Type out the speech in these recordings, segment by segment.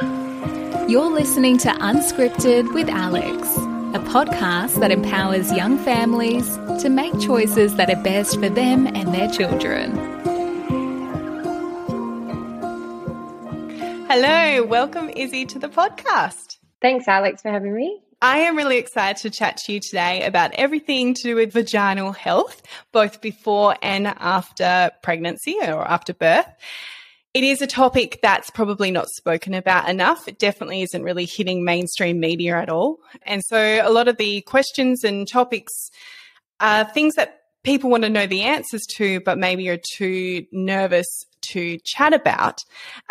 You're listening to Unscripted with Alex, a podcast that empowers young families to make choices that are best for them and their children. Hello, welcome Issy to the podcast. Thanks, Alex, for having me. I am really excited to chat to you today about everything to do with vaginal health, both before and after pregnancy or after birth. It is a topic that's probably not spoken about enough. It definitely isn't really hitting mainstream media at all. And so a lot of the questions and topics are things that people want to know the answers to, but maybe are too nervous to chat about.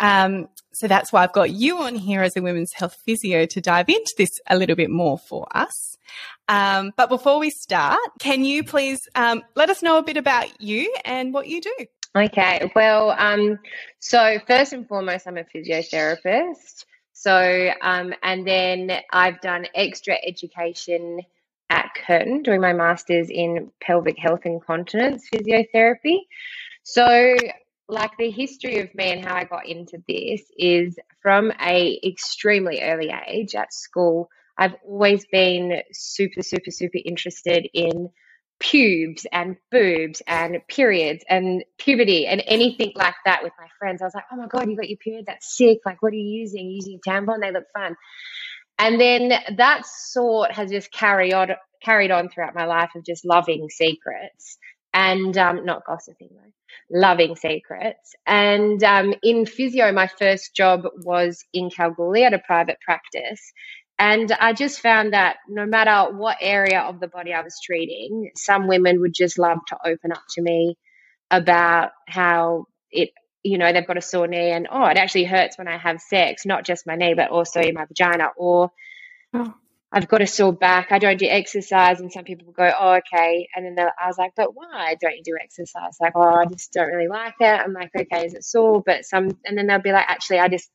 Um, so that's why I've got you on here as a women's health physio to dive into this a little bit more for us. Um, but before we start, can you please um, let us know a bit about you and what you do? Okay, well, um, so first and foremost, I'm a physiotherapist. So, um, and then I've done extra education at Curtin, doing my master's in pelvic health and continence physiotherapy. So, like the history of me and how I got into this is from a extremely early age at school. I've always been super, super, super interested in pubes and boobs and periods and puberty and anything like that with my friends. I was like, oh my God, you got your period? That's sick. Like, what are you using? using a tampon? They look fun. And then that sort has just carried on carried on throughout my life of just loving secrets and um, not gossiping though, loving secrets. And um, in physio, my first job was in Kalgoorlie at a private practice. And I just found that no matter what area of the body I was treating, some women would just love to open up to me about how it, you know, they've got a sore knee and, oh, it actually hurts when I have sex, not just my knee, but also in my vagina. Or oh. I've got a sore back, I don't do exercise. And some people go, oh, okay. And then I was like, but why don't you do exercise? Like, oh, I just don't really like it. I'm like, okay, is it sore? But some, and then they'll be like, actually, I just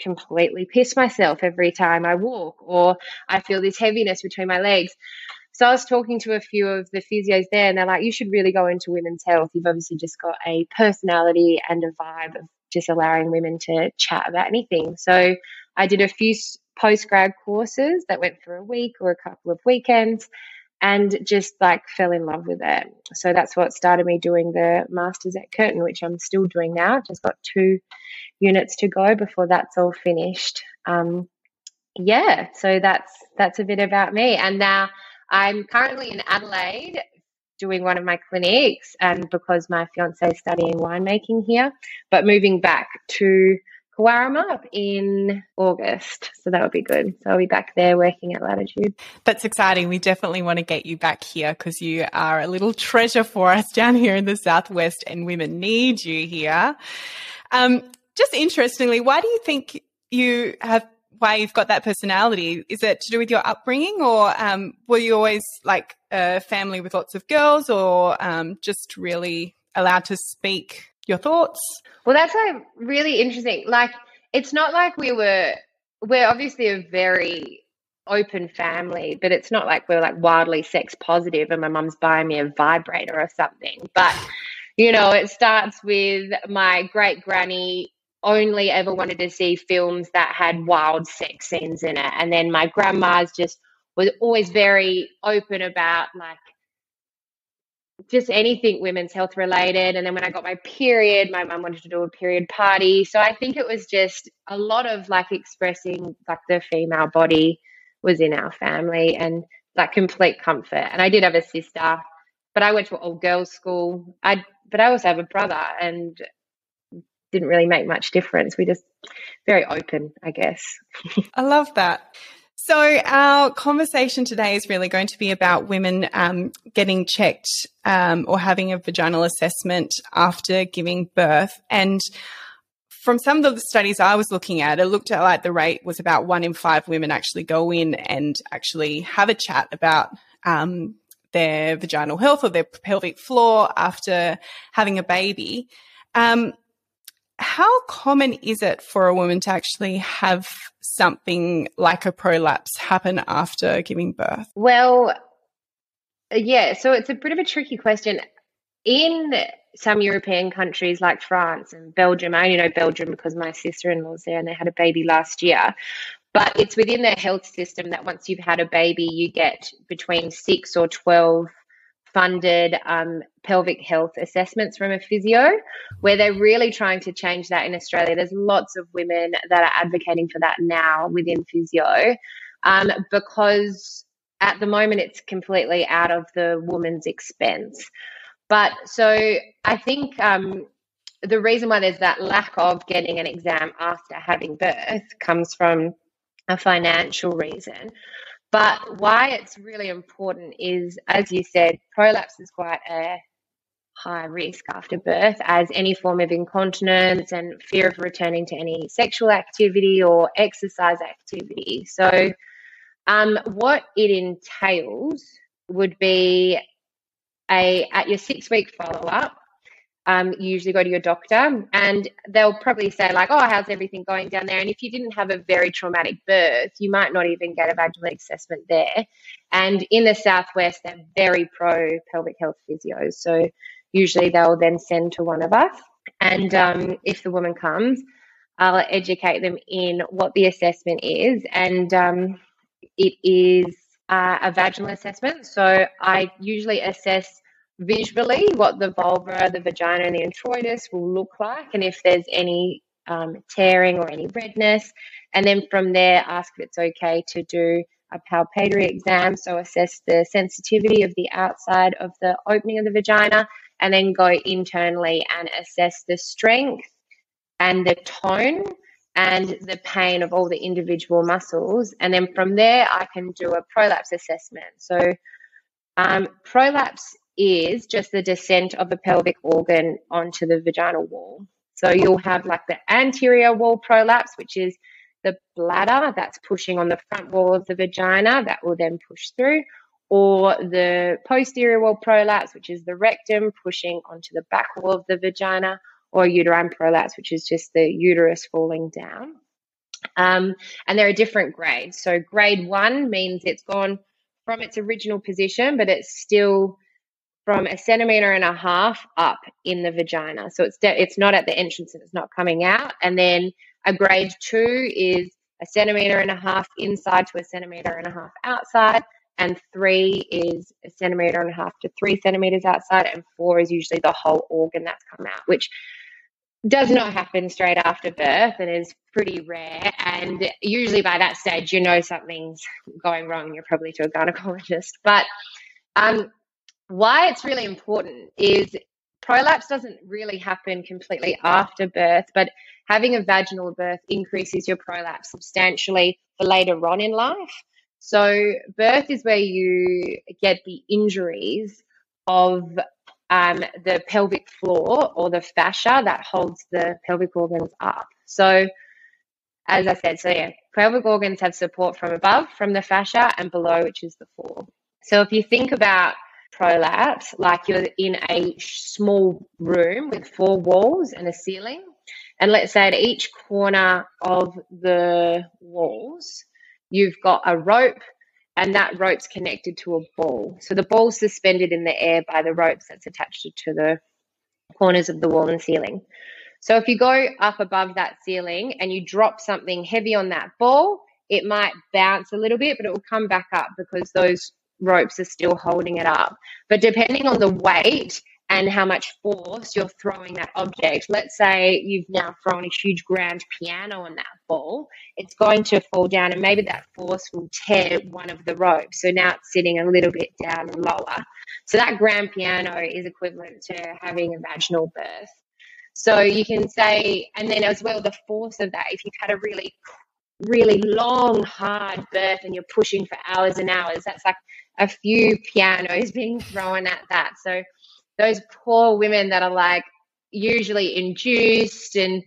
completely piss myself every time I walk, or I feel this heaviness between my legs. So I was talking to a few of the physios there, and they're like, "You should really go into women's health. You've obviously just got a personality and a vibe of just allowing women to chat about anything." So I did a few post grad courses that went for a week or a couple of weekends, and just like fell in love with it. So that's what started me doing the masters at Curtin, which I'm still doing now. Just got two units to go before that's all finished. Um, yeah, so that's that's a bit about me. And now I'm currently in Adelaide doing one of my clinics, and because my fiance is studying winemaking here, but moving back to Warram in August. So that would be good. So I'll be back there working at Latitude. That's exciting. We definitely want to get you back here because you are a little treasure for us down here in the Southwest and women need you here. Um, just interestingly, why do you think you have why you've got that personality? Is it to do with your upbringing, or um, were you always like a family with lots of girls, or um, just really allowed to speak your thoughts? Well, that's a really interesting. Like, it's not like we were. We're obviously a very open family, but it's not like we're like wildly sex positive and my mum's buying me a vibrator or something. But you know, it starts with my great granny only ever wanted to see films that had wild sex scenes in it, and then my grandma's just was always very open about like just anything women's health related. And then when I got my period, my mum wanted to do a period party. So I think it was just a lot of like expressing like the female body was in our family and like complete comfort. And I did have a sister, but I went to an all girls school. I but I also have a brother and didn't really make much difference. We just very open, I guess. I love that. So, our conversation today is really going to be about women um, getting checked um, or having a vaginal assessment after giving birth. And from some of the studies I was looking at, it looked at like the rate was about one in five women actually go in and actually have a chat about um, their vaginal health or their pelvic floor after having a baby. Um, how common is it for a woman to actually have something like a prolapse happen after giving birth? Well, yeah, so it's a bit of a tricky question. In some European countries like France and Belgium, I only know Belgium because my sister in law's there and they had a baby last year. But it's within their health system that once you've had a baby, you get between six or 12 funded um, pelvic health assessments from a physio, where they're really trying to change that in Australia. There's lots of women that are advocating for that now within physio um, because at the moment it's completely out of the woman's expense. But so I think um, the reason why there's that lack of getting an exam after having birth comes from a financial reason. But why it's really important is, as you said, prolapse is quite a high risk after birth, as any form of incontinence and fear of returning to any sexual activity or exercise activity. So, um, what it entails would be a at your six week follow up, um, you usually go to your doctor and they'll probably say like, "Oh, how's everything going down there?" And if you didn't have a very traumatic birth, you might not even get a vaginal assessment there. And in the southwest, they're very pro pelvic health physios, so usually they'll then send to one of us. And um, if the woman comes, I'll educate them in what the assessment is, and um, it is uh, a vaginal assessment. So I usually assess visually what the vulva, the vagina, and the introitus will look like, and if there's any um, tearing or any redness. And then from there, ask if it's okay to do a palpatory exam, so assess the sensitivity of the outside of the opening of the vagina, and then go internally and assess the strength and the tone and the pain of all the individual muscles. And then from there, I can do a prolapse assessment. So, um, prolapse is just the descent of a pelvic organ onto the vaginal wall. So you'll have like the anterior wall prolapse, which is the bladder that's pushing on the front wall of the vagina that will then push through, or the posterior wall prolapse, which is the rectum pushing onto the back wall of the vagina, or uterine prolapse, which is just the uterus falling down. Um, and there are different grades. So grade one means it's gone from its original position, but it's still from a centimeter and a half up in the vagina. So it's de- it's not at the entrance and it's not coming out. And then a grade two is a centimeter and a half inside to a centimeter and a half outside. And three is a centimeter and a half to three centimeters outside. And four is usually the whole organ that's come out, which does not happen straight after birth and is pretty rare. And usually by that stage, you know something's going wrong. You're probably to a gynecologist. But um, why it's really important is prolapse doesn't really happen completely after birth, but having a vaginal birth increases your prolapse substantially for later on in life. So, birth is where you get the injuries of um, the pelvic floor or the fascia that holds the pelvic organs up. So, as I said, so yeah, pelvic organs have support from above, from the fascia, and below, which is the floor. So, if you think about prolapse, like you're in a small room with four walls and a ceiling. And let's say at each corner of the walls, you've got a rope, and that rope's connected to a ball. So the ball's suspended in the air by the ropes that's attached to the corners of the wall and ceiling. So if you go up above that ceiling and you drop something heavy on that ball, it might bounce a little bit, but it will come back up because those ropes are still holding it up. But depending on the weight and how much force you're throwing that object, let's say you've now thrown a huge grand piano on that ball, it's going to fall down and maybe that force will tear one of the ropes. So now it's sitting a little bit down and lower. So that grand piano is equivalent to having a vaginal birth. So you can say, and then as well, the force of that, if you've had a really really long, hard birth and you're pushing for hours and hours, that's like a few pianos being thrown at that. So those poor women that are like usually induced and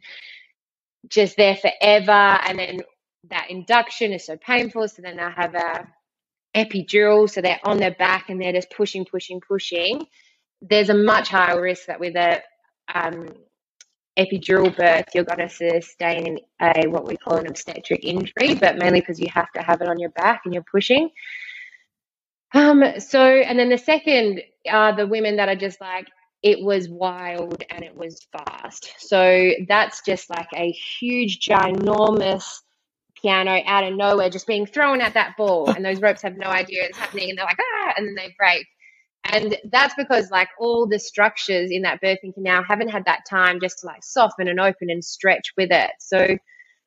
just there forever, and then that induction is so painful, so then they have a epidural, so they're on their back and they're just pushing, pushing, pushing. There's a much higher risk that with a um, epidural birth, you're going to sustain a what we call an obstetric injury, but mainly because you have to have it on your back and you're pushing. Um, so, and then the second are the women that are just like it was wild and it was fast. So that's just like a huge, ginormous piano out of nowhere just being thrown at that ball. And those ropes have no idea it's happening. And they're like, ah, and then they break. And that's because like all the structures in that birthing canal haven't had that time just to like soften and open and stretch with it. So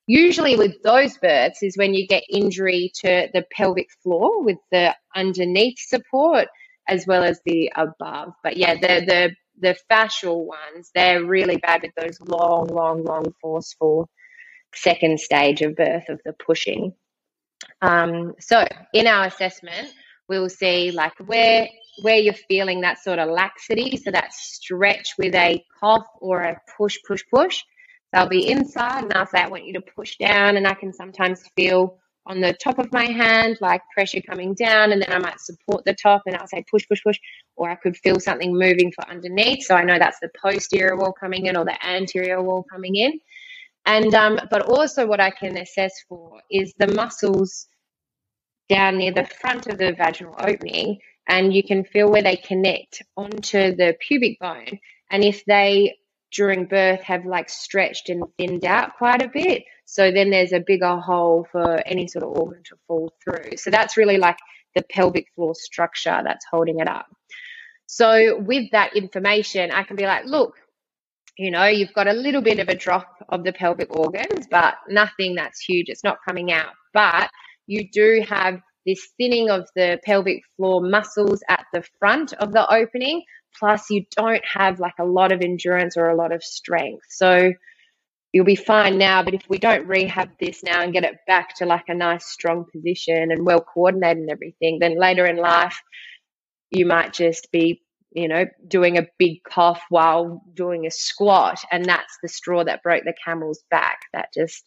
usually with those births is when you get injury to the pelvic floor with the underneath support as well as the above. But yeah, the the the fascial ones, they're really bad with those long, long, long forceful second stage of birth of the pushing. Um, so in our assessment, we'll see like where where you're feeling that sort of laxity, so that stretch with a cough or a push, push, push. They'll be inside, and I'll say, I want you to push down, and I can sometimes feel on the top of my hand, like pressure coming down, and then I might support the top and I'll say push, push, push, or I could feel something moving for underneath. So I know that's the posterior wall coming in or the anterior wall coming in. And um, but also what I can assess for is the muscles down near the front of the vaginal opening, and you can feel where they connect onto the pubic bone. And if they during birth have like stretched and thinned out quite a bit, so then there's a bigger hole for any sort of organ to fall through. So that's really like the pelvic floor structure that's holding it up. So with that information, I can be like, look, you know, you've got a little bit of a drop of the pelvic organs, but nothing that's huge. It's not coming out. But you do have this thinning of the pelvic floor muscles at the front of the opening. Plus, you don't have like a lot of endurance or a lot of strength. So, you'll be fine now. But if we don't rehab this now and get it back to like a nice, strong position and well coordinated and everything, then later in life, you might just be you know, doing a big cough while doing a squat. And that's the straw that broke the camel's back. That just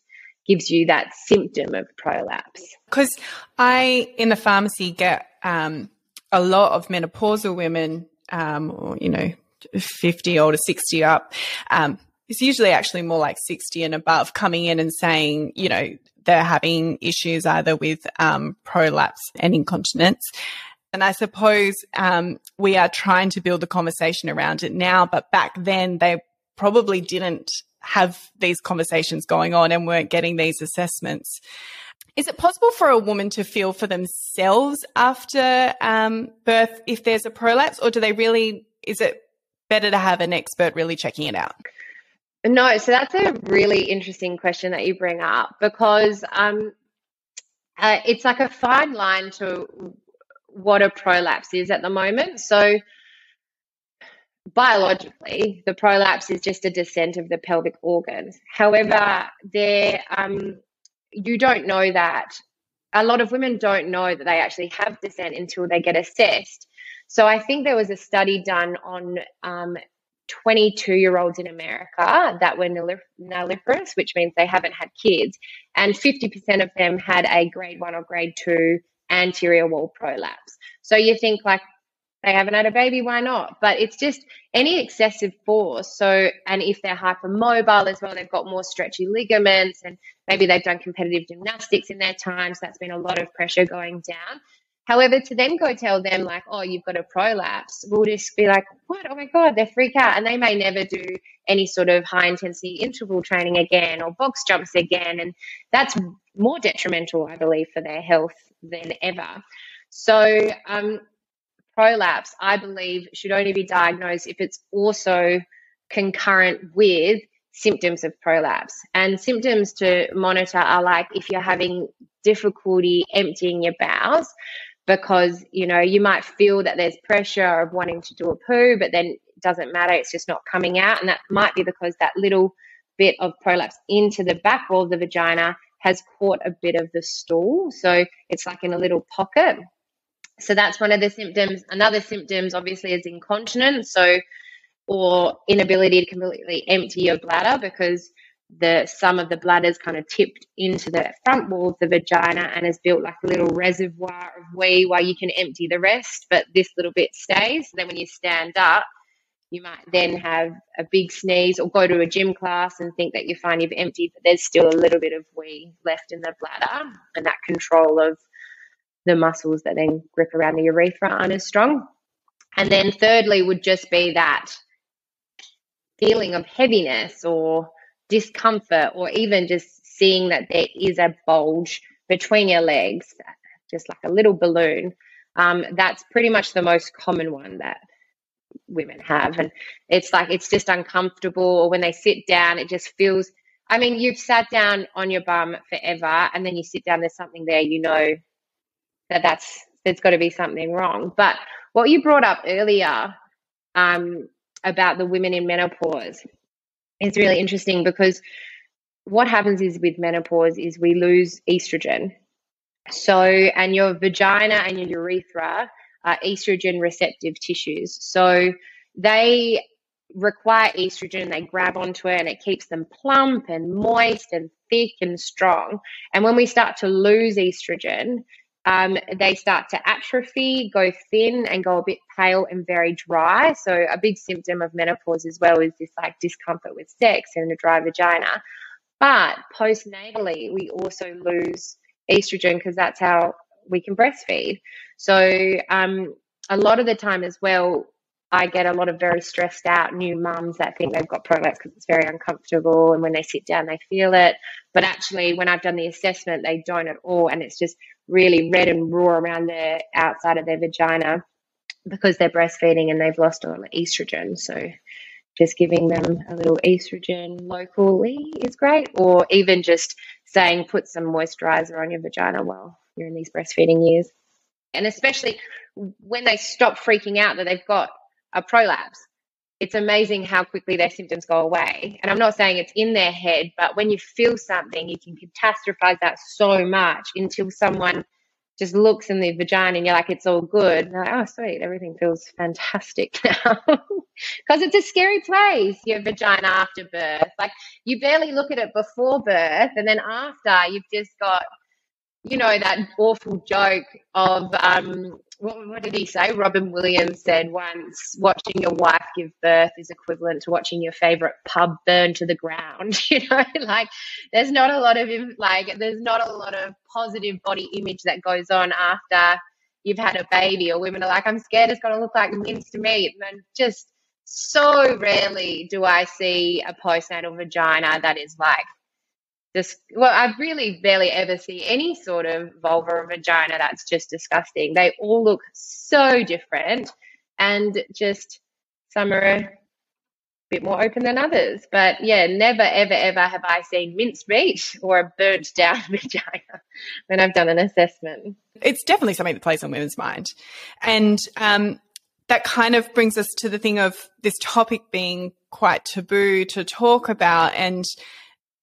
gives you that symptom of prolapse. Because I, in the pharmacy, get um, a lot of menopausal women, um, or, you know, 50 or to 60 up. Um, it's usually actually more like 60 and above coming in and saying, you know, they're having issues either with um, prolapse and incontinence. And I suppose um, we are trying to build a conversation around it now, but back then they probably didn't have these conversations going on and weren't getting these assessments. Is it possible for a woman to feel for themselves after um, birth if there's a prolapse, or do they really? Is it better to have an expert really checking it out? No, so that's a really interesting question that you bring up because um, uh, it's like a fine line to what a prolapse is at the moment. So, biologically, the prolapse is just a descent of the pelvic organs. However, there um, you don't know that. A lot of women don't know that they actually have descent until they get assessed. So I think there was a study done on um, 22 year olds in America that were nulliparous, which means they haven't had kids, and 50% of them had a grade one or grade two anterior wall prolapse. So you think like they haven't had a baby, why not? But it's just any excessive force. So, and if they're hypermobile as well, they've got more stretchy ligaments and maybe they've done competitive gymnastics in their time. So that's been a lot of pressure going down. However, to then go tell them like, oh, you've got a prolapse, we'll just be like, what? Oh my God, they freak out. And they may never do any sort of high intensity interval training again or box jumps again. And that's more detrimental, I believe, for their health than ever. So, um, prolapse, I believe, should only be diagnosed if it's also concurrent with symptoms of prolapse. And symptoms to monitor are like if you're having difficulty emptying your bowels, because you know you might feel that there's pressure of wanting to do a poo but then it doesn't matter it's just not coming out. And that might be because that little bit of prolapse into the back wall of the vagina has caught a bit of the stool. So it's like in a little pocket so that's one of the symptoms another symptoms obviously is incontinence so or inability to completely empty your bladder because the some of the bladders kind of tipped into the front wall of the vagina and has built like a little reservoir of wee while you can empty the rest, but this little bit stays. So then when you stand up, you might then have a big sneeze or go to a gym class and think that you find you've emptied, but there's still a little bit of wee left in the bladder, and that control of the muscles that then grip around the urethra aren't as strong. And then thirdly would just be that feeling of heaviness or discomfort, or even just seeing that there is a bulge between your legs, just like a little balloon, um, that's pretty much the most common one that women have. And it's like it's just uncomfortable, or when they sit down, it just feels. I mean, you've sat down on your bum forever, and then you sit down, there's something there, you know that that's there's got to be something wrong. But what you brought up earlier um, about the women in menopause is really interesting because what happens is with menopause is we lose estrogen. So, and your vagina and your urethra are estrogen receptive tissues. So they require estrogen, they grab onto it, and it keeps them plump and moist and thick and strong. And when we start to lose estrogen, um, they start to atrophy, go thin, and go a bit pale and very dry. So, a big symptom of menopause as well is this like discomfort with sex and a dry vagina. But postnatally, we also lose estrogen because that's how we can breastfeed. So, um, a lot of the time as well, I get a lot of very stressed out new mums that think they've got prolapse because it's very uncomfortable. And when they sit down, they feel it. But actually, when I've done the assessment, they don't at all. And it's just really red and raw around the outside of their vagina because they're breastfeeding and they've lost all the estrogen. So, just giving them a little estrogen locally is great. Or even just saying, put some moisturizer on your vagina while you're in these breastfeeding years. And especially when they stop freaking out that they've got a prolapse, it's amazing how quickly their symptoms go away. And I'm not saying it's in their head, but when you feel something, you can catastrophize that so much until someone just looks in the vagina and you're like, it's all good. Like, oh, sweet, everything feels fantastic now. Because it's a scary place, your vagina after birth. Like, you barely look at it before birth, and then after, you've just got, you know, that awful joke of, um, what, what did he say? Robin Williams said once, watching your wife give birth is equivalent to watching your favorite pub burn to the ground. You know, like there's not a lot of like there's not a lot of positive body image that goes on after you've had a baby, or women are like, I'm scared it's going to look like mince meat, and just so rarely do I see a postnatal vagina that is like just well, I really barely ever see any sort of vulva or vagina that's just disgusting. They all look so different and just some are a bit more open than others. But yeah, never ever ever have I seen minced meat or a burnt down vagina when I've done an assessment. It's definitely something that plays on women's mind. And um, that kind of brings us to the thing of this topic being quite taboo to talk about and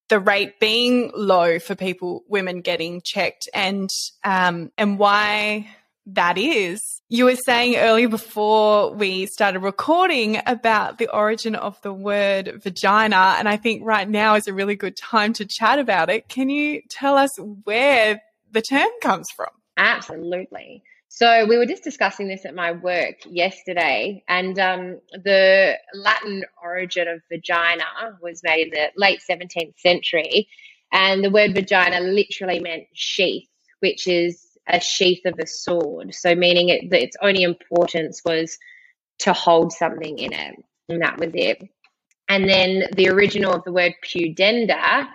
the rate being low for people, women getting checked, and um, and why that is. You were saying earlier before we started recording about the origin of the word vagina, and I think right now is a really good time to chat about it. Can you tell us where the term comes from? Absolutely. So we were just discussing this at my work yesterday, and um, the Latin origin of vagina was made in the late 17th century, and the word vagina literally meant sheath, which is a sheath of a sword. So meaning it, that its only importance was to hold something in it, and that was it. And then the original of the word pudenda,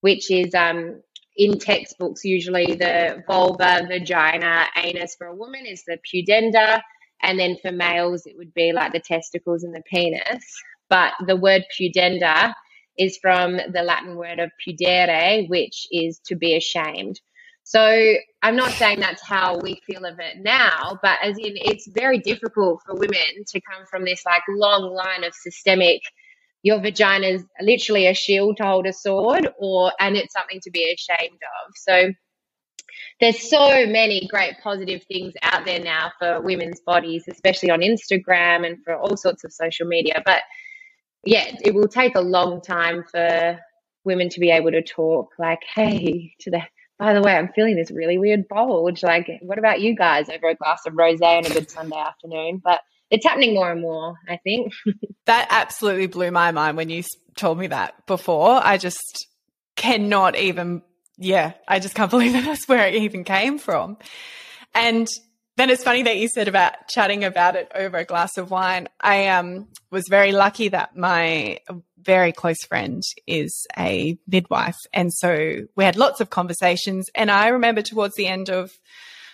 which is um, in textbooks, usually the vulva, vagina, anus for a woman is the pudenda. And then for males, it would be like the testicles and the penis. But the word pudenda is from the Latin word of pudere, which is to be ashamed. So I'm not saying that's how we feel of it now, but as in it's very difficult for women to come from this like long line of systemic your vagina is literally a shield to hold a sword or and it's something to be ashamed of. So there's so many great positive things out there now for women's bodies especially on instagram and for all sorts of social media. But yeah it will take a long time for women to be able to talk like hey to the by the way i'm feeling this really weird bulge. Like what about you guys? over a glass of rosé on a good sunday afternoon. But it's happening more and more, I think. that absolutely blew my mind when you told me that before. I just cannot even, yeah, I just can't believe that that's where it even came from. And then it's funny that you said about chatting about it over a glass of wine. I um, was very lucky that my very close friend is a midwife. And so we had lots of conversations. And I remember towards the end of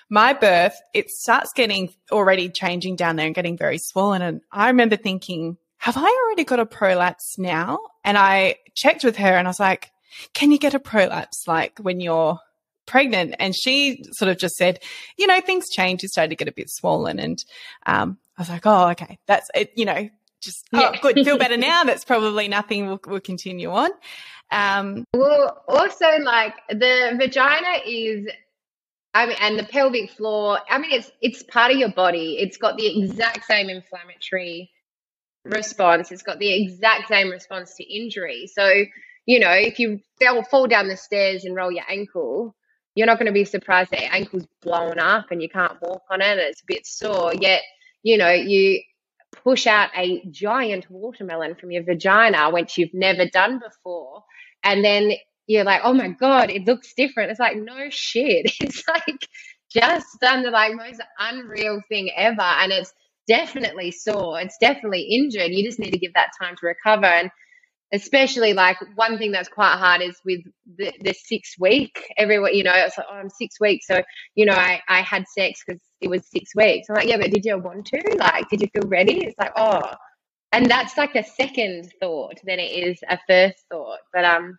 my birth, it starts getting already changing down there and getting very swollen. And I remember thinking, have I already got a prolapse now? And I checked with her and I was like, can you get a prolapse like when you're pregnant? And she sort of just said, you know, things change. You started to get a bit swollen. And um, I was like, oh, okay, that's it, you know, just, oh, good, feel better now. That's probably nothing. We'll, we'll continue on. Um, well, also, like the vagina is I mean, and the pelvic floor. I mean, it's it's part of your body. It's got the exact same inflammatory response. It's got the exact same response to injury. So, you know, if you fell, fall down the stairs and roll your ankle, you're not going to be surprised that your ankle's blown up and you can't walk on it and it's a bit sore. Yet, you know, you push out a giant watermelon from your vagina, which you've never done before, and then you're like, oh my God, it looks different. It's like, no shit. It's like just done the like most unreal thing ever. And it's definitely sore. It's definitely injured. You just need to give that time to recover. And especially like one thing that's quite hard is with the, the six week everyone you know it's like oh i'm six weeks so you know i i had sex because it was six weeks i'm like yeah but did you want to like did you feel ready it's like oh and that's like a second thought than it is a first thought but um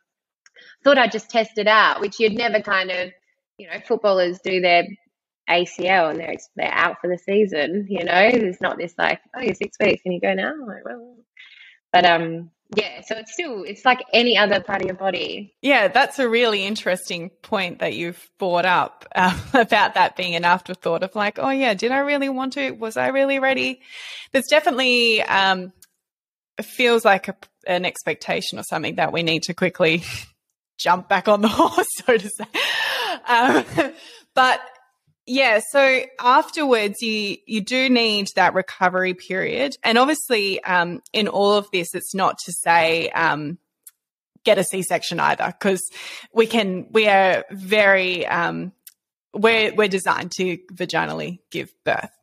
thought i'd just test it out which you'd never kind of you know footballers do their ACL and they're they're out for the season. You know, there's not this like, oh, you're six weeks and you go now. Like, well, but um, yeah. So it's still it's like any other part of your body. Yeah, that's a really interesting point that you've brought up uh, about that being an afterthought of like, oh yeah, did I really want to? Was I really ready? There's definitely um, feels like a, an expectation or something that we need to quickly jump back on the horse, so to say. Um, but yeah, so afterwards, you you do need that recovery period, and obviously, um, in all of this, it's not to say um, get a C section either, because we can we are very um, we're we're designed to vaginally give birth.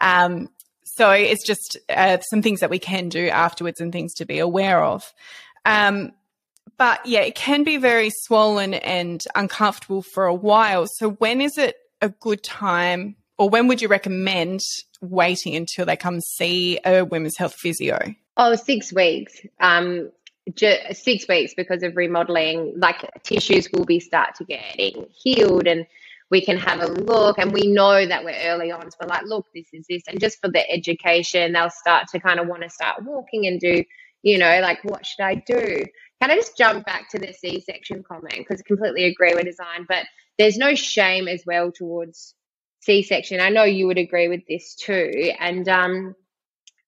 Um, so it's just uh, some things that we can do afterwards and things to be aware of. Um, but yeah, it can be very swollen and uncomfortable for a while. So when is it a good time or when would you recommend waiting until they come see a women's health physio? Oh, six weeks. Um, six weeks because of remodeling, like tissues will be start to getting healed and we can have a look and we know that we're early on. So we're like, look, this is this. And just for the education, they'll start to kind of want to start walking and do, you know, like, what should I do? Can I just jump back to the C section comment? Because I completely agree with design, but there's no shame as well towards C-section. I know you would agree with this too. And um,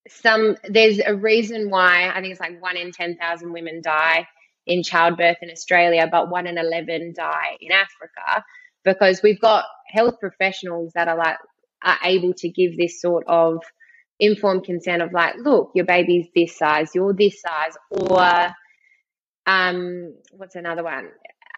some there's a reason why I think it's like one in ten thousand women die in childbirth in Australia, but one in eleven die in Africa because we've got health professionals that are like are able to give this sort of informed consent of like, look, your baby's this size, you're this size, or um, what's another one?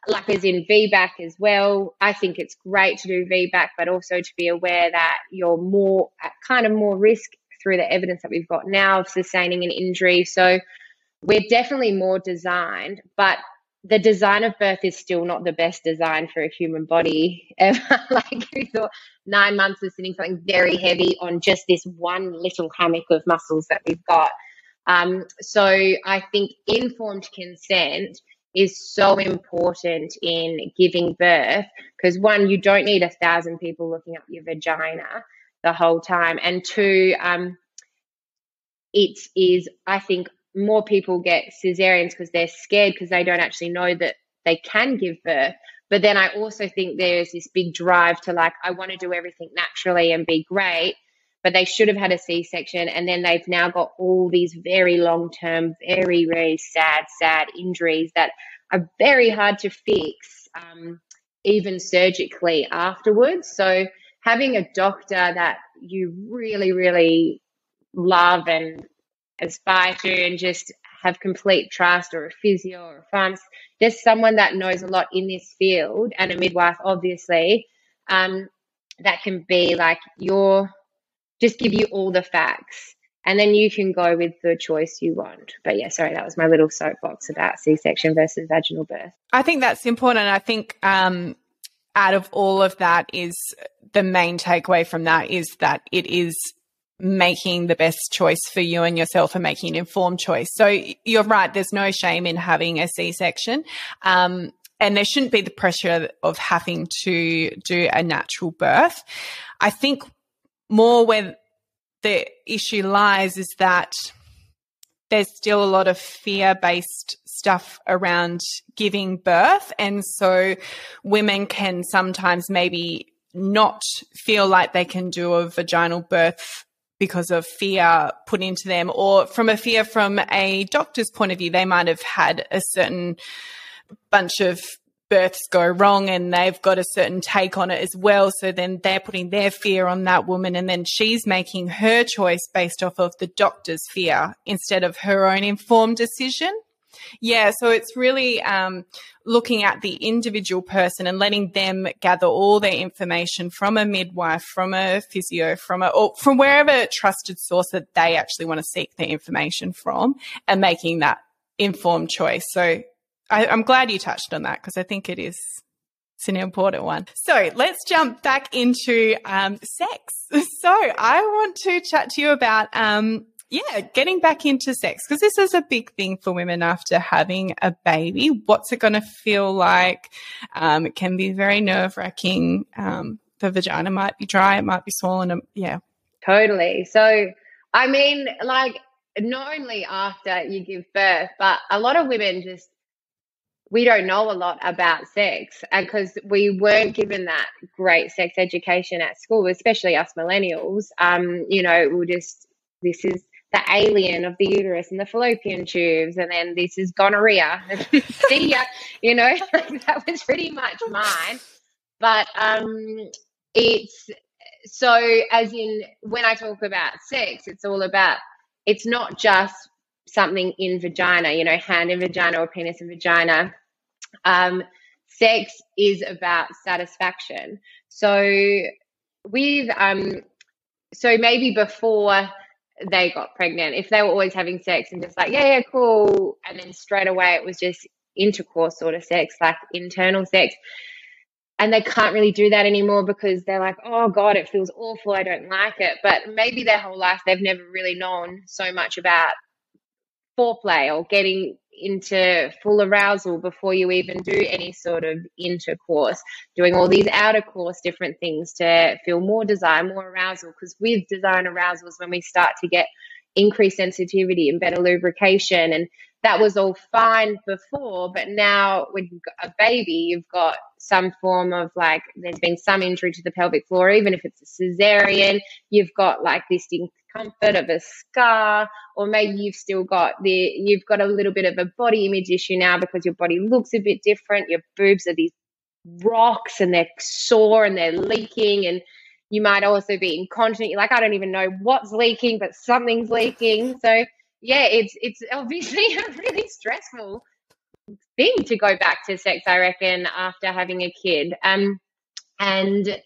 like as in VBAC as well. I think it's great to do VBAC, but also to be aware that you're more at kind of more risk through the evidence that we've got now of sustaining an injury. So we're definitely more designed, but the design of birth is still not the best design for a human body ever. like we thought nine months of sitting something very heavy on just this one little hammock of muscles that we've got. Um, so I think informed consent is so important in giving birth because one, you don't need a thousand people looking up your vagina the whole time, and two, um, it is I think more people get cesareans because they're scared because they don't actually know that they can give birth. But then I also think there's this big drive to like, I want to do everything naturally and be great but they should have had a C section. And then they've now got all these very long term, very, very sad, sad injuries that are very hard to fix, um, even surgically afterwards. So having a doctor that you really, really love and aspire to and just have complete trust or a physio or a pharmacist, just someone that knows a lot in this field and a midwife, obviously, um, that can be like your just give you all the facts and then you can go with the choice you want. But yeah, sorry, that was my little soapbox about C section versus vaginal birth. I think that's important. I think um, out of all of that is the main takeaway from that is that it is making the best choice for you and yourself and making an informed choice. So you're right. There's no shame in having a C-section. Um, and there shouldn't be the pressure of having to do a natural birth. I think more where the issue lies is that there's still a lot of fear based stuff around giving birth. And so women can sometimes maybe not feel like they can do a vaginal birth because of fear put into them or from a fear from a doctor's point of view. They might have had a certain bunch of births go wrong and they've got a certain take on it as well. So then they're putting their fear on that woman and then she's making her choice based off of the doctor's fear instead of her own informed decision. Yeah, so it's really um, looking at the individual person and letting them gather all their information from a midwife, from a physio, from a or from wherever trusted source that they actually want to seek their information from, and making that informed choice. So I, am glad you touched on that because I think it is it's an important one. So let's jump back into um, sex. So I want to chat to you about um, yeah, getting back into sex because this is a big thing for women after having a baby. What's it going to feel like? Um, it can be very nerve wracking. Um, the vagina might be dry, it might be swollen. Um, yeah, totally. So, I mean, like, not only after you give birth, but a lot of women just we don't know a lot about sex because we weren't given that great sex education at school, especially us millennials. Um, you know, we just this is the alien of the uterus and the fallopian tubes, and then this is gonorrhea. See ya, you know, that was pretty much mine. But um, it's so as in when I talk about sex, it's all about it's not just something in vagina, you know, hand in vagina or penis in vagina um, sex is about satisfaction. So with um, so maybe before they got pregnant, if they were always having sex and just like, yeah, yeah, cool, and then straight away it was just intercourse sort of sex, like internal sex. And they can't really do that anymore because they're like, oh God, it feels awful. I don't like it. But maybe their whole life they've never really known so much about foreplay or getting into full arousal before you even do any sort of intercourse, doing all these outer course different things to feel more desire, more arousal. Because with desire and arousal is when we start to get increased sensitivity and better lubrication. And that was all fine before, but now when you've got a baby, you've got some form of like, there's been some injury to the pelvic floor, even if it's a cesarean, you've got like this discomfort of a scar, or maybe you've still got the, you've got a little bit of a body image issue now because your body looks a bit different. Your boobs are these rocks and they're sore and they're leaking and you might also be incontinent. You're like, I don't even know what's leaking, but something's leaking. So yeah, it's it's obviously a really stressful thing to go back to sex, I reckon, after having a kid. Um, and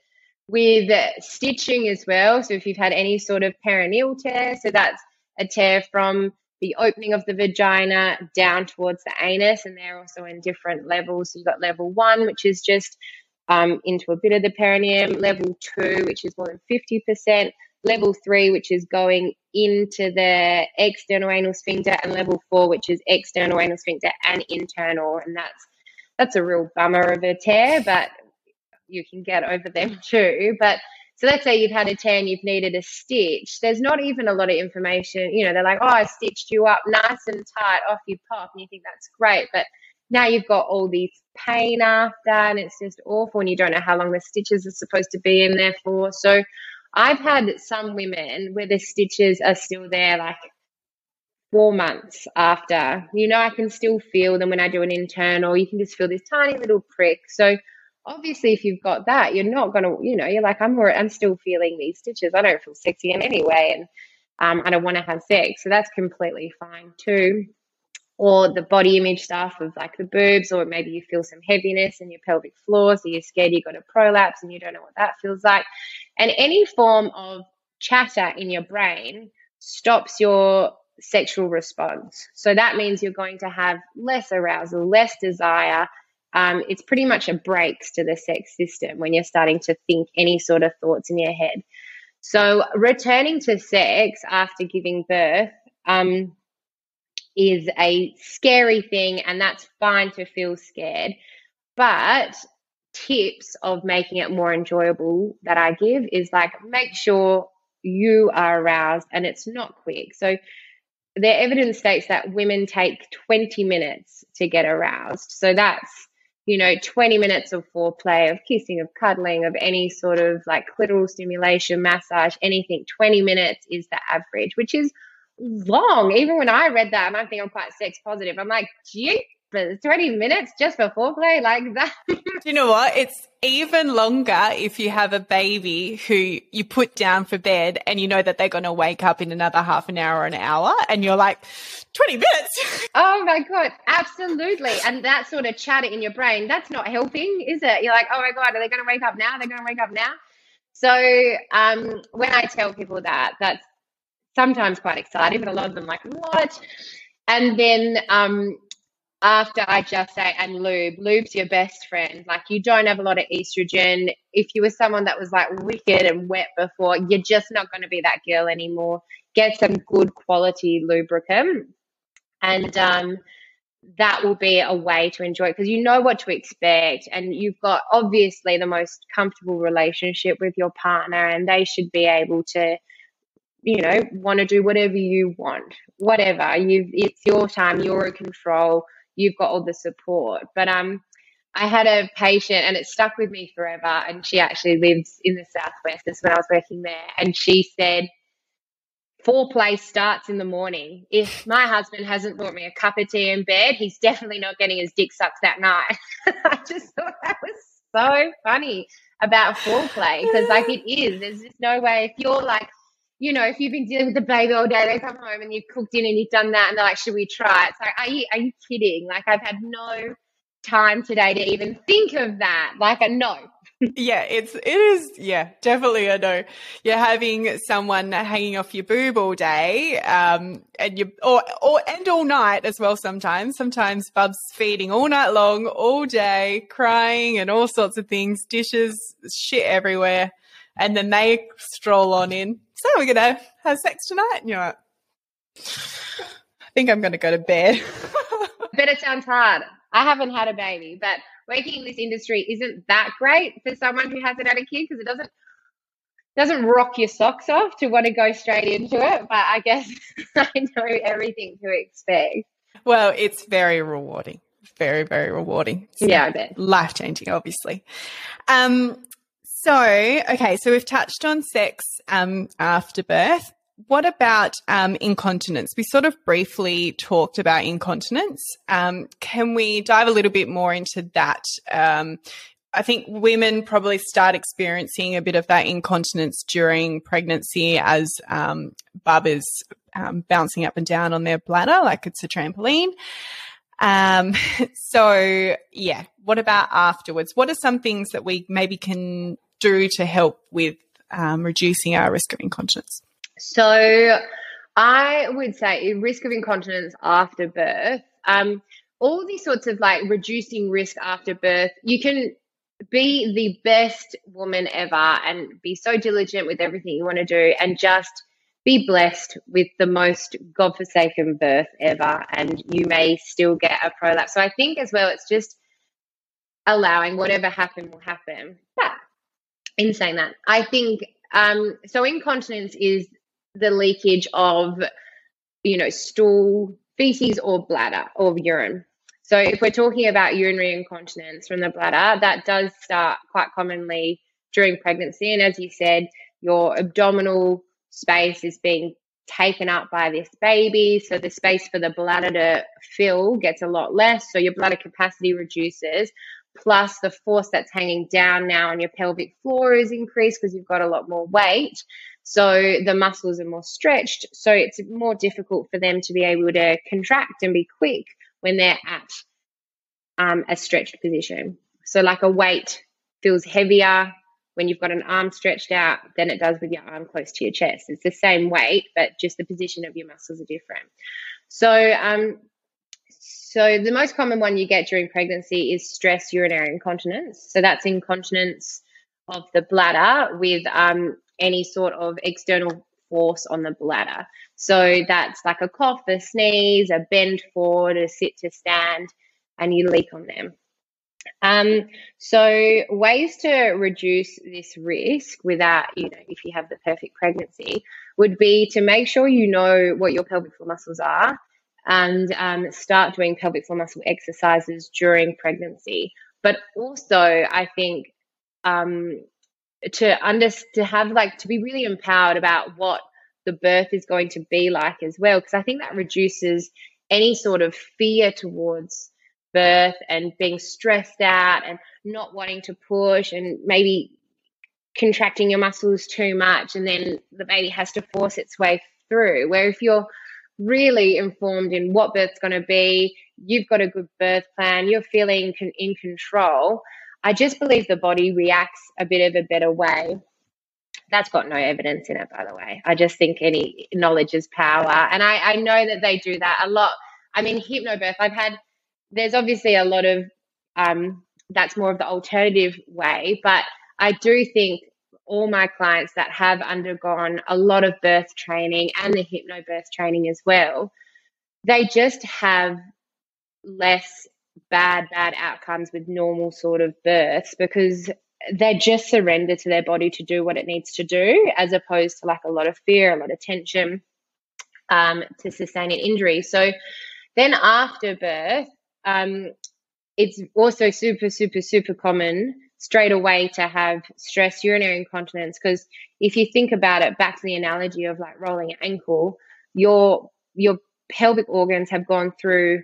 with stitching as well. So if you've had any sort of perineal tear, so that's a tear from the opening of the vagina down towards the anus, and they're also in different levels. So you've got level one, which is just um, into a bit of the perineum, level two, which is more than 50%, level three, which is going into the external anal sphincter, and level four, which is external anal sphincter and internal. And that's that's a real bummer of a tear, but you can get over them too. But so let's say you've had a and you've needed a stitch. There's not even a lot of information. You know, they're like, oh, I stitched you up nice and tight, off you pop, and you think that's great. But now you've got all these pain after, and it's just awful, and you don't know how long the stitches are supposed to be in there for. So I've had some women where the stitches are still there like four months after. You know, I can still feel them when I do an internal. You can just feel this tiny little prick. So obviously, if you've got that, you're not gonna, you know, you're like, I'm I'm still feeling these stitches. I don't feel sexy in any way, and um, I don't want to have sex. So that's completely fine too. or the body image stuff of like the boobs, or maybe you feel some heaviness in your pelvic floor, so you're scared you've got a prolapse and you don't know what that feels like. And any form of chatter in your brain stops your sexual response. So that means you're going to have less arousal, less desire. Um, it's pretty much a brakes to the sex system when you're starting to think any sort of thoughts in your head. So returning to sex after giving birth um, is a scary thing, and that's fine to feel scared. But tips of making it more enjoyable that I give is like make sure you are aroused and it's not quick. So the evidence states that women take 20 minutes to get aroused. So that's, you know, 20 minutes of foreplay, of kissing, of cuddling, of any sort of like clitoral stimulation, massage, anything. 20 minutes is the average, which is long. Even when I read that, and I think I'm quite sex positive, I'm like, gee, 20 minutes just for foreplay like that. Do you know what? It's even longer if you have a baby who you put down for bed and you know that they're going to wake up in another half an hour or an hour and you're like, 20 minutes. oh my God, absolutely. And that sort of chatter in your brain, that's not helping, is it? You're like, oh my God, are they going to wake up now? They're going to wake up now. So um, when I tell people that, that's sometimes quite exciting, but a lot of them like, what? And then um, after I just say, and lube, lube's your best friend. Like you don't have a lot of estrogen. If you were someone that was like wicked and wet before, you're just not going to be that girl anymore. Get some good quality lubricant. And um, that will be a way to enjoy it because you know what to expect and you've got obviously the most comfortable relationship with your partner and they should be able to you know want to do whatever you want whatever you it's your time you're in control you've got all the support. But um, I had a patient and it stuck with me forever. And she actually lives in the Southwest. That's when I was working there. And she said, foreplay starts in the morning. If my husband hasn't brought me a cup of tea in bed, he's definitely not getting his dick sucked that night. I just thought that was so funny about foreplay because, like, it is. There's just no way if you're like you know, if you've been dealing with the baby all day, they come home and you've cooked in and you've done that, and they're like, "Should we try?" It's like, are you are you kidding? Like, I've had no time today to even think of that. Like, a no. yeah, it's it is yeah, definitely a no. You're having someone hanging off your boob all day, um, and you or or and all night as well. Sometimes, sometimes Bub's feeding all night long, all day, crying and all sorts of things, dishes, shit everywhere, and then they stroll on in so we're going to have sex tonight. And you're like, I think I'm going to go to bed. but it sounds hard. I haven't had a baby, but working in this industry isn't that great for someone who hasn't had a kid because it doesn't doesn't rock your socks off to want to go straight into it. But I guess I know everything to expect. Well, it's very rewarding. Very, very rewarding. So yeah, I. Life changing, obviously. Um, so, okay, so we've touched on sex um, after birth. What about um, incontinence? We sort of briefly talked about incontinence. Um, can we dive a little bit more into that? Um, I think women probably start experiencing a bit of that incontinence during pregnancy as um, bub is um, bouncing up and down on their bladder like it's a trampoline. Um, so yeah, what about afterwards? What are some things that we maybe can do to help with um, reducing our risk of incontinence? So, I would say risk of incontinence after birth. Um, all these sorts of like reducing risk after birth, you can be the best woman ever and be so diligent with everything you want to do and just be blessed with the most godforsaken birth ever and you may still get a prolapse. So I think as well it's just allowing whatever happened will happen. But in saying that, I think um, so. Incontinence is the leakage of, you know, stool, feces, or bladder or urine. So if we're talking about urinary incontinence from the bladder, that does start quite commonly during pregnancy. And as you said, your abdominal space is being taken up by this baby. So the space for the bladder to fill gets a lot less. So your bladder capacity reduces. Plus the force that's hanging down now on your pelvic floor is increased because you've got a lot more weight. So the muscles are more stretched. So it's more difficult for them to be able to contract and be quick when they're at um, a stretched position. So, like a weight feels heavier when you've got an arm stretched out than it does with your arm close to your chest. It's the same weight, but just the position of your muscles are different. So, um, so the most common one you get during pregnancy is stress urinary incontinence. So that's incontinence of the bladder with um, any sort of external force on the bladder. So that's like a cough, a sneeze, a bend forward, a sit to stand, and you leak on them. Um, so ways to reduce this risk without, you know, if you have the perfect pregnancy, would be to make sure you know what your pelvic floor muscles are and um, start doing pelvic floor muscle exercises during pregnancy. But also, I think um, to under to have like to be really empowered about what the birth is going to be like as well, because I think that reduces any sort of fear towards birth and being stressed out and not wanting to push and maybe contracting your muscles too much and then the baby has to force its way through. Where if you're really informed in what birth's going to be, you've got a good birth plan, you're feeling in control, I just believe the body reacts a bit of a better way. That's got no evidence in it, by the way. I just think any knowledge is power. And I, I know that they do that a lot. I mean, hypnobirth, I've had, there's obviously a lot of, um, that's more of the alternative way, but I do think all my clients that have undergone a lot of birth training and the hypnobirth training as well, they just have less bad, bad outcomes with normal sort of births because they just surrender to their body to do what it needs to do, as opposed to like a lot of fear, a lot of tension um, to sustain an injury. So then after birth, um, it's also super, super, super common straight away to have stress urinary incontinence because if you think about it back to the analogy of like rolling an ankle your your pelvic organs have gone through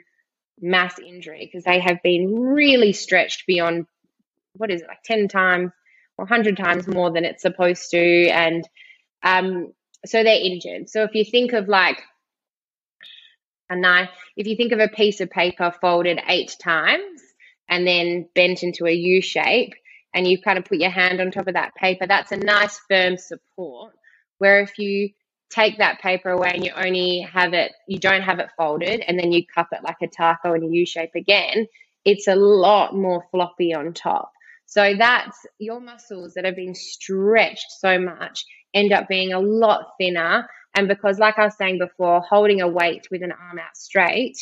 mass injury because they have been really stretched beyond what is it like 10 times or 100 times more than it's supposed to and um, so they're injured. So if you think of like a knife if you think of a piece of paper folded eight times and then bent into a u shape and you kind of put your hand on top of that paper that's a nice firm support where if you take that paper away and you only have it, you don't have it folded, and then you cup it like a taco in a U shape again, it's a lot more floppy on top. So that's your muscles that have been stretched so much end up being a lot thinner. And because, like I was saying before, holding a weight with an arm out straight,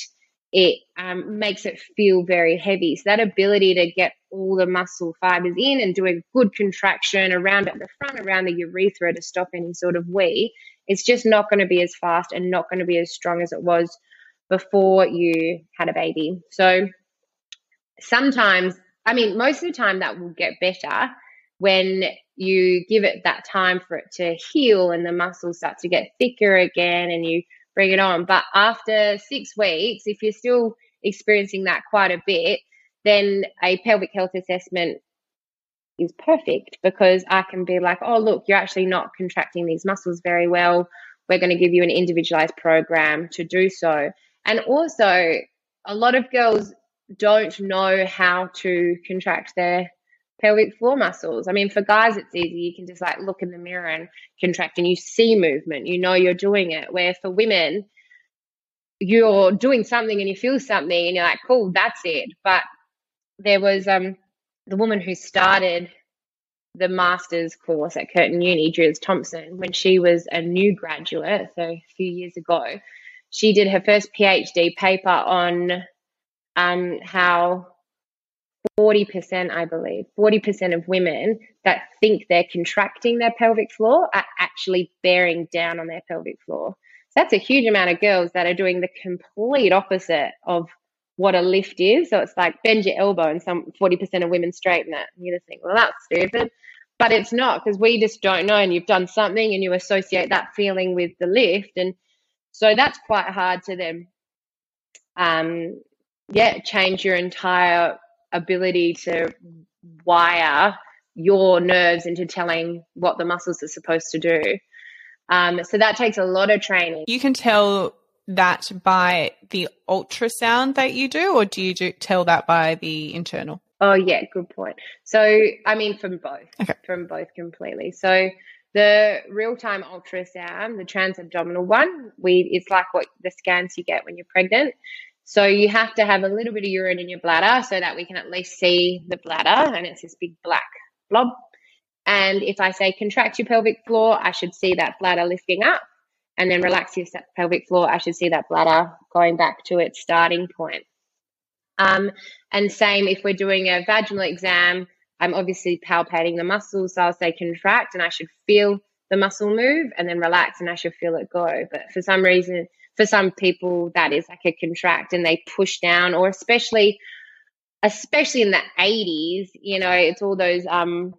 it um, makes it feel very heavy. So that ability to get all the muscle fibers in and do a good contraction around at the front, around the urethra to stop any sort of wee, it's just not going to be as fast and not going to be as strong as it was before you had a baby. So sometimes, I mean, most of the time that will get better when you give it that time for it to heal and the muscles start to get thicker again and you bring it on. But after six weeks, if you're still experiencing that quite a bit, then a pelvic health assessment is perfect because I can be like, oh, look, you're actually not contracting these muscles very well. We're going to give you an individualized program to do so. And also, a lot of girls don't know how to contract their pelvic floor muscles. I mean, for guys, it's easy. You can just like look in the mirror and contract, and you see movement. You know you're doing it. Where for women, you're doing something and you feel something, and you're like, cool, that's it. But there was um the woman who started the master's course at Curtin Uni, Jules Thompson, when she was a new graduate, so a few years ago, she did her first PhD paper on um, how 40%, I believe, 40% of women that think they're contracting their pelvic floor are actually bearing down on their pelvic floor. So that's a huge amount of girls that are doing the complete opposite of what a lift is. So it's like bend your elbow and some 40% of women straighten it. And you just think, well, that's stupid. But it's not because we just don't know and you've done something and you associate that feeling with the lift. And so that's quite hard to then, um, yeah, change your entire ability to wire your nerves into telling what the muscles are supposed to do. Um, so that takes a lot of training. You can tell that by the ultrasound that you do, or do you do, tell that by the internal? Oh, yeah, good point. So, I mean, from both, okay. from both completely. So, the real time ultrasound, the transabdominal one, we it's like what the scans you get when you're pregnant. So you have to have a little bit of urine in your bladder so that we can at least see the bladder, and it's this big black blob. And if I say contract your pelvic floor, I should see that bladder lifting up, and then relax your pelvic floor, I should see that bladder going back to its starting point. Um, and same if we're doing a vaginal exam, I'm obviously palpating the muscles. So I'll say contract and I should feel the muscle move and then relax and I should feel it go. But for some reason, for some people, that is like a contract and they push down, or especially, especially in the 80s, you know, it's all those um,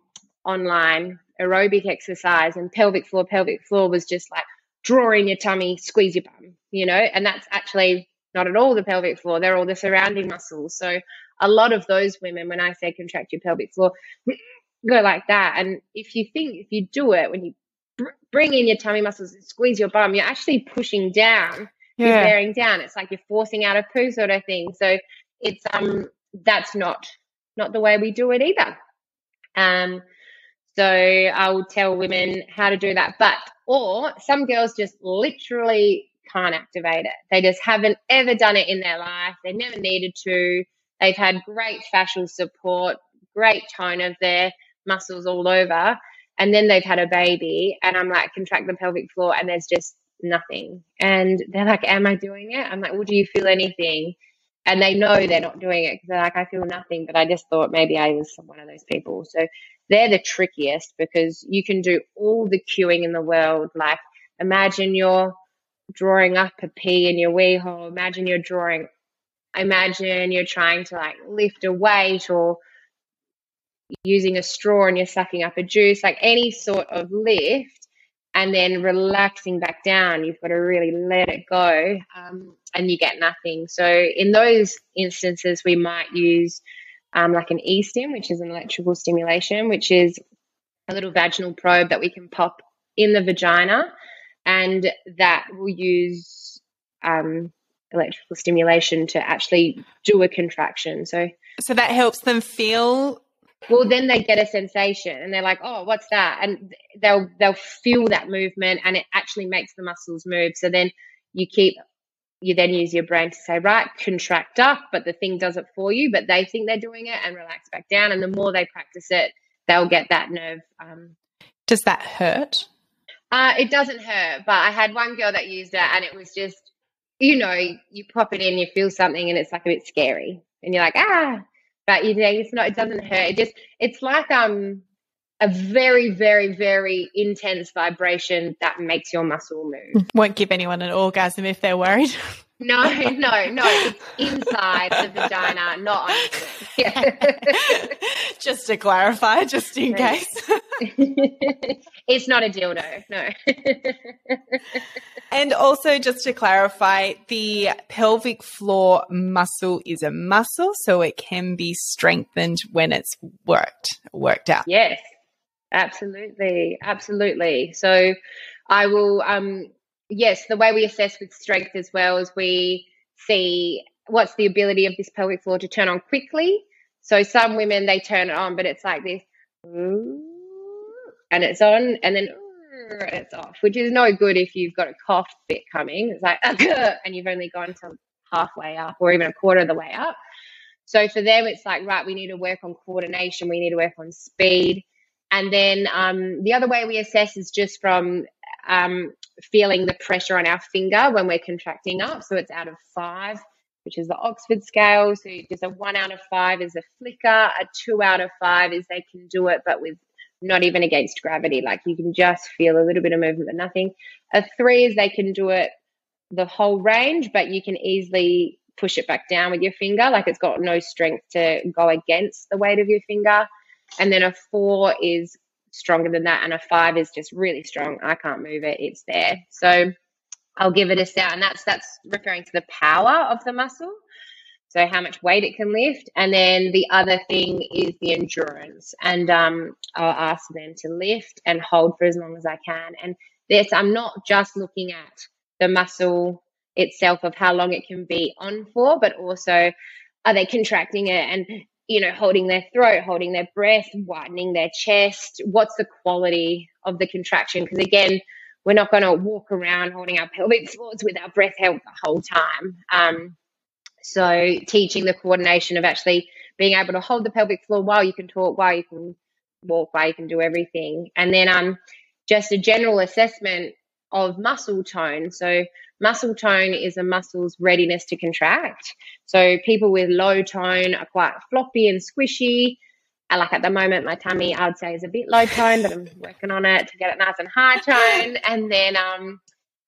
online aerobic exercise and pelvic floor, pelvic floor was just like draw in your tummy, squeeze your bum, you know, and that's actually not at all the pelvic floor. They're all the surrounding muscles. So a lot of those women, when I say contract your pelvic floor, go like that. And if you think, if you do it, when you bring in your tummy muscles and squeeze your bum, you're actually pushing down. Yeah. You're bearing down. It's like you're forcing out a poo sort of thing. So it's um that's not not the way we do it either. Um, so I'll tell women how to do that. But or some girls just literally can't activate it. They just haven't ever done it in their life. They never needed to. They've had great fascial support, great tone of their muscles all over. And then they've had a baby, and I'm like, contract the pelvic floor, and there's just nothing. And they're like, Am I doing it? I'm like, Well, do you feel anything? And they know they're not doing it because they're like, I feel nothing, but I just thought maybe I was one of those people. So they're the trickiest because you can do all the cueing in the world. Like, imagine you're drawing up a pee in your wee hole. Imagine you're drawing imagine you're trying to like lift a weight or using a straw and you're sucking up a juice, like any sort of lift, and then relaxing back down. You've got to really let it go, um, and you get nothing. So in those instances, we might use um, like an e-stim, which is an electrical stimulation, which is a little vaginal probe that we can pop in the vagina, and that will use um, electrical stimulation to actually do a contraction. So, so that helps them feel. Well, then they get a sensation, and they're like, "Oh, what's that?" And they'll they'll feel that movement, and it actually makes the muscles move. So then you keep you then use your brain to say, right, contract up, but the thing does it for you, but they think they're doing it and relax back down. And the more they practice it, they'll get that nerve. Um, does that hurt? Uh, it doesn't hurt, but I had one girl that used it and it was just you know, you pop it in, you feel something, and it's like a bit scary, and you're like, ah, but you know, it's not. It doesn't hurt. It just, it's like um a very, very, very intense vibration that makes your muscle move. Won't give anyone an orgasm if they're worried. No, no, no. It's inside the vagina, not on Yeah. just to clarify, just in case. it's not a dildo, no. and also, just to clarify, the pelvic floor muscle is a muscle, so it can be strengthened when it's worked, worked out. Yes, absolutely, absolutely. So, I will um, yes, the way we assess with strength as well is we see what's the ability of this pelvic floor to turn on quickly. So some women they turn it on, but it's like this, and it's on, and then it's off, which is no good if you've got a cough fit coming. It's like and you've only gone to halfway up or even a quarter of the way up. So for them, it's like right, we need to work on coordination, we need to work on speed. And then um, the other way we assess is just from um, feeling the pressure on our finger when we're contracting up. So it's out of five, which is the Oxford scale. So there's a one out of five is a flicker, a two out of five is they can do it, but with not even against gravity. Like you can just feel a little bit of movement, but nothing. A three is they can do it the whole range, but you can easily push it back down with your finger. Like it's got no strength to go against the weight of your finger. And then a four is stronger than that, and a five is just really strong. I can't move it; it's there. So I'll give it a sound. That's that's referring to the power of the muscle. so how much weight it can lift. And then the other thing is the endurance. And um, I'll ask them to lift and hold for as long as I can. And this, I'm not just looking at the muscle itself of how long it can be on for, but also are they contracting it and you know holding their throat, holding their breath, widening their chest. What's the quality of the contraction? Because again, we're not going to walk around holding our pelvic floors with our breath held the whole time. Um, so teaching the coordination of actually being able to hold the pelvic floor while you can talk, while you can walk, while you can do everything. And then um, just a general assessment of muscle tone. So muscle tone is a muscle's readiness to contract. So people with low tone are quite floppy and squishy. I like at the moment my tummy I'd say is a bit low tone, but I'm working on it to get it nice and high tone. And then um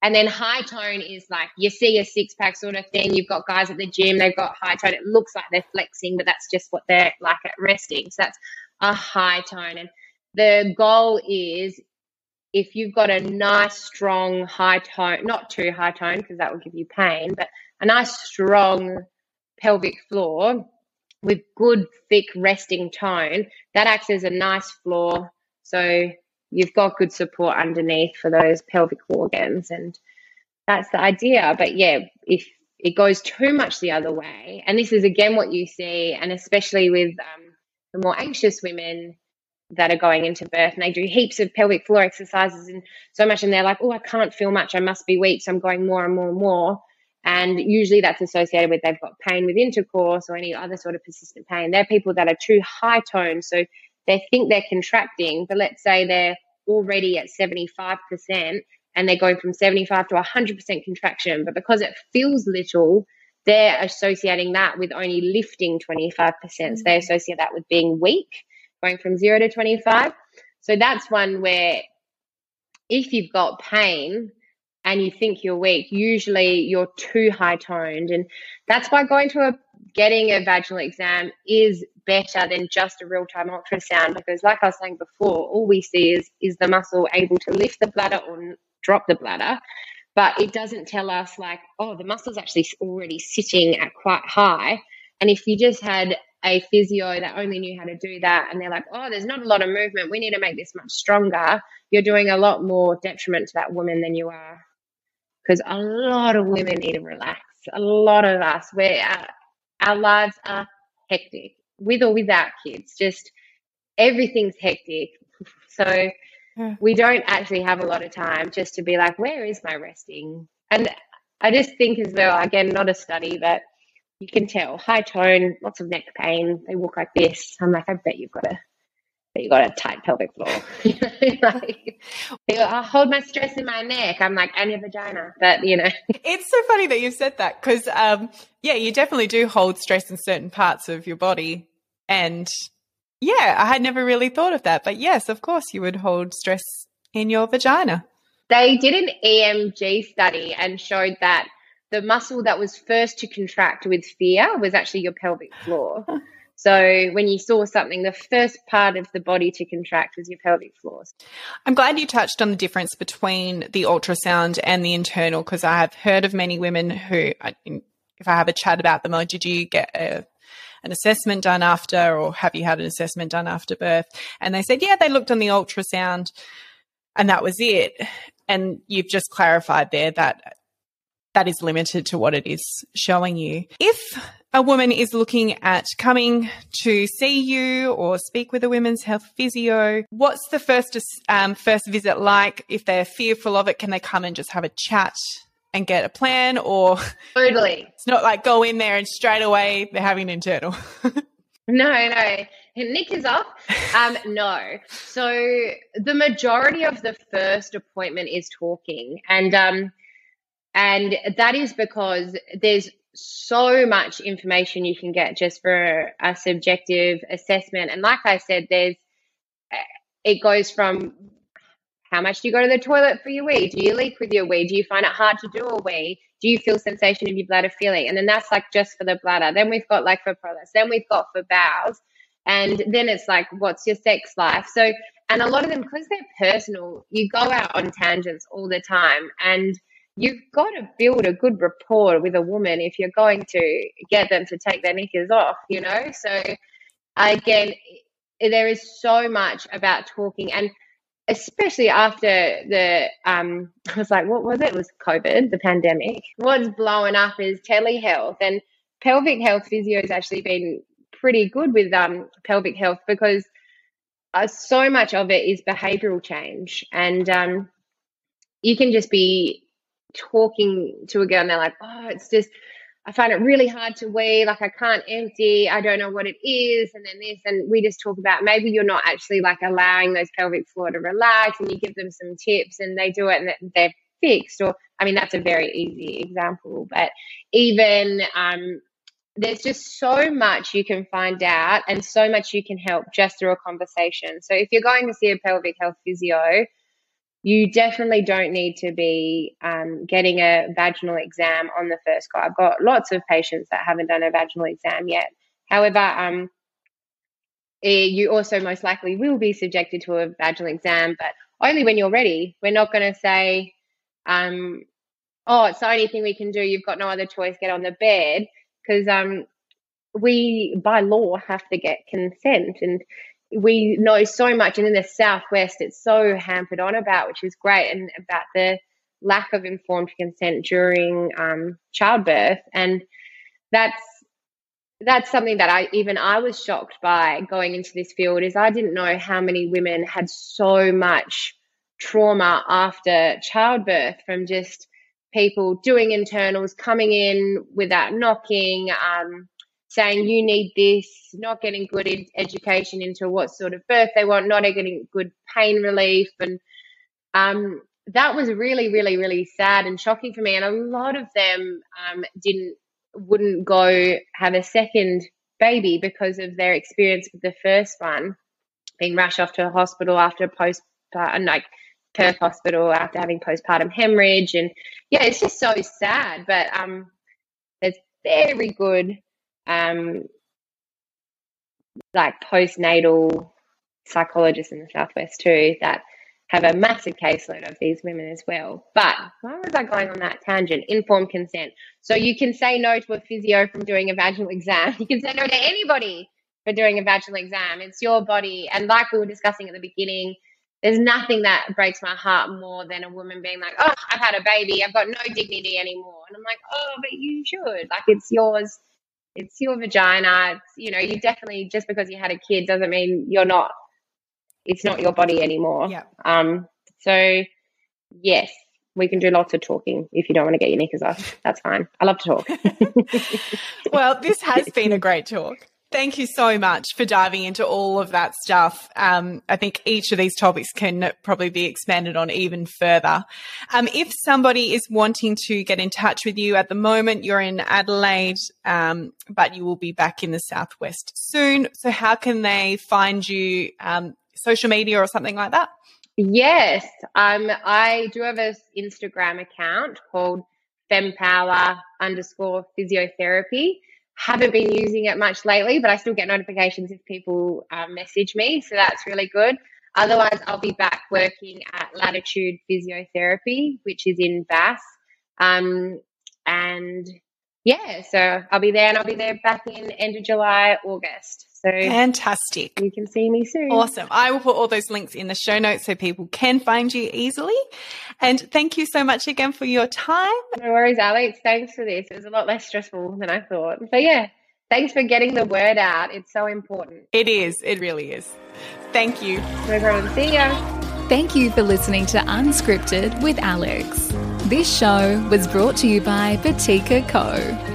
and then high tone is like you see a six pack sort of thing. You've got guys at the gym, they've got high tone. It looks like they're flexing, but that's just what they're like at resting. So that's a high tone. And the goal is if you've got a nice, strong, high tone, not too high tone because that will give you pain, but a nice, strong pelvic floor with good, thick, resting tone, that acts as a nice floor. So you've got good support underneath for those pelvic organs. And that's the idea. But yeah, if it goes too much the other way, and this is again what you see, and especially with um, the more anxious women that are going into birth, and they do heaps of pelvic floor exercises and so much, and they're like, oh, I can't feel much, I must be weak, so I'm going more and more and more. And usually that's associated with they've got pain with intercourse or any other sort of persistent pain. They're people that are too high toned. So they think they're contracting, but let's say they're already at 75% and they're going from 75 to 100% contraction. But because it feels little, they're associating that with only lifting 25%. So they mm. associate that with being weak, going from zero to 25. So that's one where if you've got pain, and you think you're weak, usually you're too high toned. And that's why going to a getting a vaginal exam is better than just a real time ultrasound because like I was saying before, all we see is is the muscle able to lift the bladder or drop the bladder. But it doesn't tell us like, oh, the muscle's actually already sitting at quite high. And if you just had a physio that only knew how to do that and they're like, oh, there's not a lot of movement, we need to make this much stronger, you're doing a lot more detriment to that woman than you are because a lot of women need to relax. A lot of us, where our, our lives are hectic, with or without kids, just everything's hectic. So hmm. we don't actually have a lot of time just to be like, where is my resting? And I just think as well again, not a study, but you can tell high tone, lots of neck pain. They walk like this. I'm like, I bet you've got a but you got a tight pelvic floor. like, I hold my stress in my neck. I'm like, and your vagina. But, you know. It's so funny that you said that because, um, yeah, you definitely do hold stress in certain parts of your body. And yeah, I had never really thought of that. But yes, of course, you would hold stress in your vagina. They did an EMG study and showed that the muscle that was first to contract with fear was actually your pelvic floor. So when you saw something, the first part of the body to contract was your pelvic floor. I'm glad you touched on the difference between the ultrasound and the internal because I have heard of many women who, if I have a chat about them, oh, did you get a, an assessment done after, or have you had an assessment done after birth? And they said, yeah, they looked on the ultrasound and that was it. And you've just clarified there that that is limited to what it is showing you. If a woman is looking at coming to see you or speak with a women's health physio, what's the first um, first visit like? If they're fearful of it, can they come and just have a chat and get a plan, or totally? It's not like go in there and straight away they're having an internal. no, no. Nick is off. Um, no. So the majority of the first appointment is talking, and um, and that is because there's so much information you can get just for a subjective assessment. And like I said, there's eh, it goes from how much do you go to the toilet for your wee? Do you leak with your wee? Do you find it hard to do a wee? Do you feel sensation of your bladder feeling? And then that's like just for the bladder. Then we've got like for prolapse. Then we've got for bowels. And then it's like, what's your sex life? So, and a lot of them, because they're personal, you go out on tangents all the time. And you've got to build a good rapport with a woman if you're going to get them to take their knickers off, you know? So, again, there is so much about talking and especially after the um I was like, what was it? It was COVID, the pandemic. What's blowing up is telehealth and pelvic health physio has actually been pretty good with um pelvic health because uh, so much of it is behavioral change and um you can just be talking to a girl and they're like, oh, it's just I find it really hard to weigh. Like I can't empty. I don't know what it is. And then this, and we just talk about maybe you're not actually like allowing those pelvic floor to relax, and you give them some tips, and they do it, and they're fixed. Or I mean, that's a very easy example, but even um, there's just so much you can find out, and so much you can help just through a conversation. So if you're going to see a pelvic health physio, you definitely don't need to be um, getting a vaginal exam on the first go. I've got lots of patients that haven't done a vaginal exam yet. However, um, eh, you also most likely will be subjected to a vaginal exam, but only when you're ready. We're not going to say, um, "Oh, it's the only thing we can do. You've got no other choice. Get on the bed," because um, we, by law, have to get consent, and we know so much, and in the southwest, it's so hampered on about, which is great, and about the lack of informed consent during um, childbirth, and that's that's something that I even I was shocked by going into this field is I didn't know how many women had so much trauma after childbirth from just people doing internals, coming in without knocking, um, saying you need this, not getting good ed- education into what sort of birth they want, not getting good pain relief, and um, that was really, really, really sad and shocking for me. And a lot of them um, didn't, wouldn't go have a second baby because of their experience with the first one, being rushed off to a hospital after post, and like Perth Hospital after having postpartum hemorrhage, and yeah, it's just so sad. But um, there's very good um, like postnatal psychologists in the southwest too that have a massive caseload of these women as well. But why was I going on that tangent? Informed consent. So you can say no to a physio from doing a vaginal exam. You can say no to anybody for doing a vaginal exam. It's your body. And like we were discussing at the beginning, there's nothing that breaks my heart more than a woman being like, oh, I've had a baby. I've got no dignity anymore. And I'm like, oh, but you should. Like, it's yours it's your vagina. It's, you know, you definitely just because you had a kid doesn't mean you're not. It's not your body anymore. Yeah. Um. So, yes, we can do lots of talking if you don't want to get your knickers off. That's fine. I love to talk. well, this has been a great talk. Thank you so much for diving into all of that stuff. Um, I think each of these topics can probably be expanded on even further. Um, if somebody is wanting to get in touch with you at the moment, you're in Adelaide, um, but you will be back in the Southwest soon. So, how can they find you? Um, social media or something like that? Yes, um, I do have an Instagram account called fempower underscore physiotherapy haven't been using it much lately, but I still get notifications if people um, message me. So that's really good. Otherwise, I'll be back working at Latitude Physiotherapy, which is in Vasse. Um, and yeah, so I'll be there and I'll be there back in end of July, August. So fantastic. You can see me soon. Awesome. I will put all those links in the show notes so people can find you easily. And thank you so much again for your time. No worries, Alex. Thanks for this. It was a lot less stressful than I thought. So yeah, thanks for getting the word out. It's so important. It is. It really is. Thank you. No problem. See ya. Thank you for listening to Unscripted with Alex. This show was brought to you by Botika Co